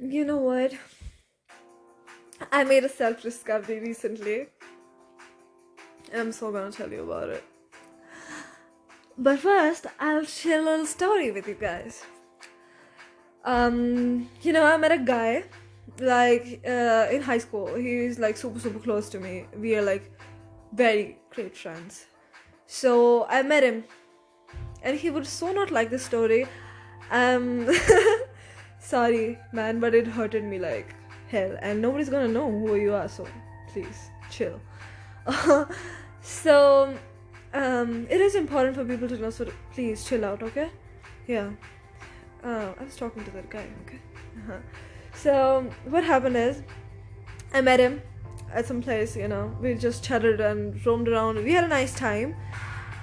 You know what? I made a self discovery recently. And I'm so gonna tell you about it. But first, I'll share a little story with you guys. Um, you know, I met a guy like uh, in high school. He's like super, super close to me. We are like very great friends. So I met him, and he would so not like the story. Um, sorry, man, but it hurted me like hell, and nobody's gonna know who you are. So please chill. so um, it is important for people to know. So please chill out, okay? Yeah. Uh, I was talking to that guy, okay? Uh-huh. So what happened is, I met him at some place. You know, we just chatted and roamed around. We had a nice time.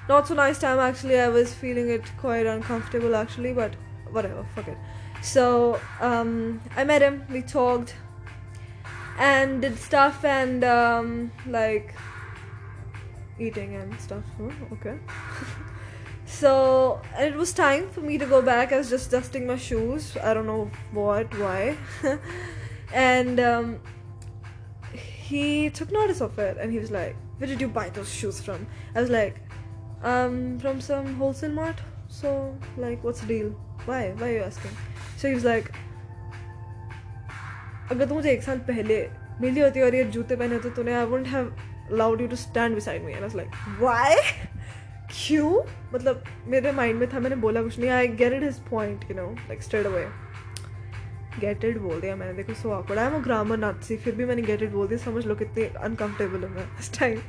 Not so nice time actually. I was feeling it quite uncomfortable actually, but whatever. Fuck it. So um, I met him. We talked and did stuff and um, like eating and stuff. Oh, okay. so it was time for me to go back. I was just dusting my shoes. I don't know what, why. and um, he took notice of it and he was like, Where did you buy those shoes from? I was like, um, from some wholesale mart. So, like, what's the deal? Why? Why are you asking? He was like, अगर तू मुझे एक साल पहले मिली होती और ये जूते पहने होते तूने I wouldn't have allowed you to stand beside me and like why क्यों? मतलब मेरे माइंड में था मैंने बोला कुछ नहीं I get it his point you know like straight away get it बोल दिया मैंने देखो सो आई एम अ ग्रामर नाची फिर भी मैंने गेट इट बोल दिया समझ लो कितनी अनकंफर्टेबल हूँ मैं इस टाइम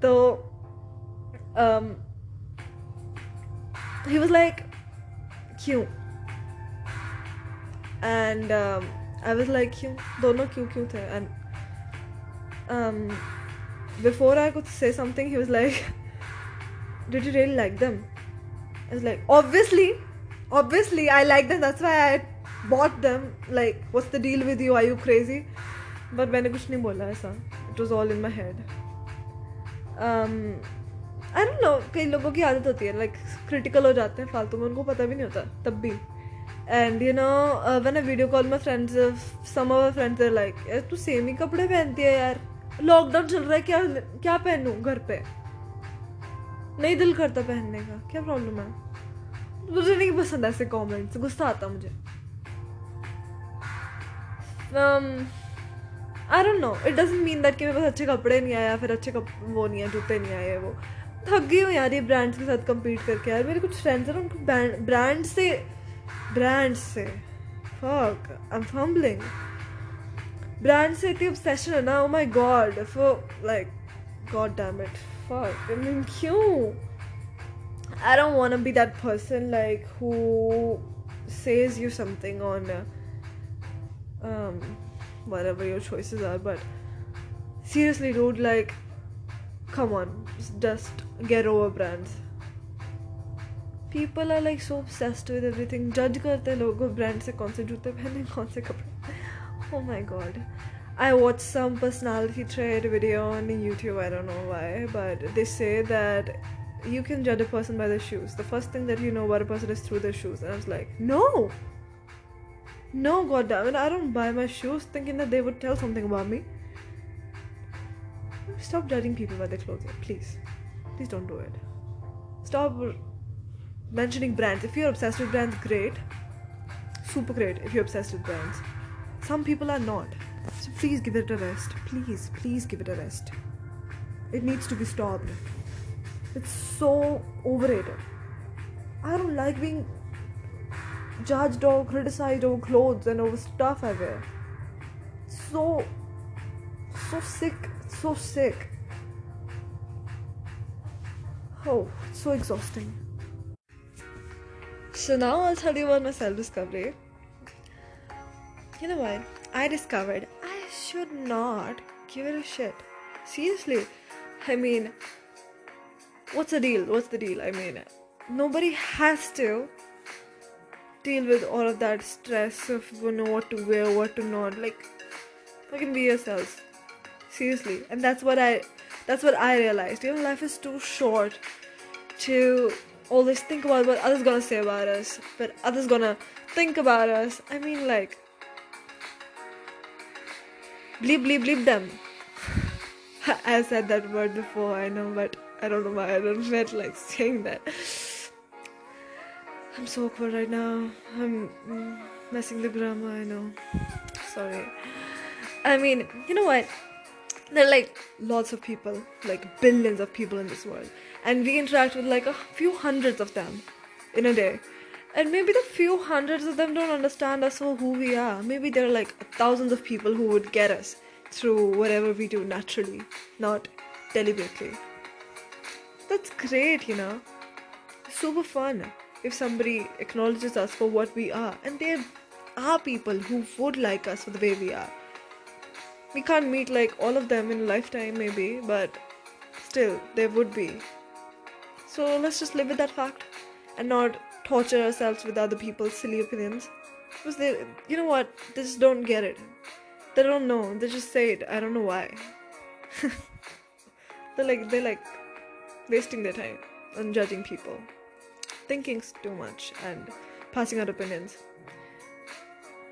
तो he was like क्यों? And I was like you दोनों क्यों क्यों थे? एंड बिफोर आई कुछ से something he was like did you really like them is like obviously obviously I like them that's why I bought them like what's the deal with you I you crazy but मैंने कुछ नहीं बोला ऐसा. It was all in my head I don't know कई लोगों की आदत होती है लाइक like, क्रिटिकल हो जाते हैं फालतू में. उनको पता भी नहीं होता तब भी. And you know when I video call my friends some of friends are like यार तू सेम ही कपड़े पहनती है यार। लॉकडाउन चल रहा है, क्या क्या पहनूं घर पे? नहीं दिल करता पहनने का, क्या प्रॉब्लम है? मुझे नहीं पसंद ऐसे कमेंट्स गुस्सा आता मुझे। I don't know it doesn't mean that कि मेरे पास अच्छे कपड़े नहीं आए या फिर अच्छे कप, वो नहीं है जूते नहीं आए, वो। थक गई हूँ यार ये ब्रांड्स के साथ कम्पीट करके। यार मेरे कुछ फ्रेंड्स हैं उनको ब्रांड से Brands say. Fuck, I'm fumbling. Brands say the obsession. Now, oh my god. For like, god damn it. Fuck. I mean, क्यों? I don't want to be that person like who says you something on um whatever your choices are but seriously dude like come on just get over brands people are like so obsessed with everything judge करते हैं लोगों brand से कौन से जूते पहने कौन से कपड़े oh my god I watched some personality trait video on YouTube I don't know why but they say that you can judge a person by their shoes the first thing that you know about a person is through their shoes and I was like no no god damn it I don't buy my shoes thinking that they would tell something about me stop judging people by their clothing please please don't do it stop mentioning brands if you're obsessed with brands great. Super great if you're obsessed with brands. Some people are not. So please give it a rest. Please please give it a rest. It needs to be stopped. It's so overrated. I don't like being judged or criticized over clothes and over stuff i wear. So so sick so sick. Oh, so exhausting. So now I'll tell you about my self discovery. You know what? I discovered I should not give it a shit. Seriously. I mean, what's the deal? What's the deal? I mean, nobody has to deal with all of that stress of you know what to wear, what to not. Like, fucking be yourselves seriously and that's what i that's what i realized you know life is too short to always think about what others gonna say about us but others gonna think about us i mean like bleep bleep bleep them. I said that word before, I know, but I don't know why I don't feel like saying that. I'm so awkward right now. I'm messing the grammar, I know. Sorry. I mean, you know what? There are like lots of people, like billions of people in this world, and we interact with like a few hundreds of them in a day. And maybe the few hundreds of them don't understand us or who we are. Maybe there are like thousands of people who would get us through whatever we do naturally, not deliberately. That's great, you know. Super fun if somebody acknowledges us for what we are. And there are people who would like us for the way we are. We can't meet like all of them in a lifetime, maybe, but still, there would be. So let's just live with that fact and not torture ourselves with other people's silly opinions. Because they, you know what, they just don't get it. They don't know. They just say it. I don't know why. they're like they're like wasting their time on judging people, thinking too much and passing out opinions.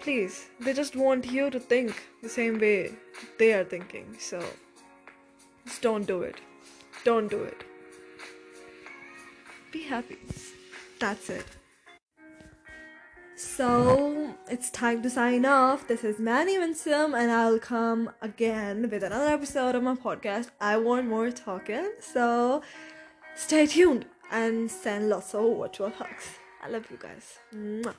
Please, they just want you to think the same way they are thinking. So just don't do it. Don't do it. Be happy. That's it. So it's time to sign off. This is Manny Winsome, and I'll come again with another episode of my podcast. I want more talking, so stay tuned and send lots of virtual hugs. I love you guys. Mwah.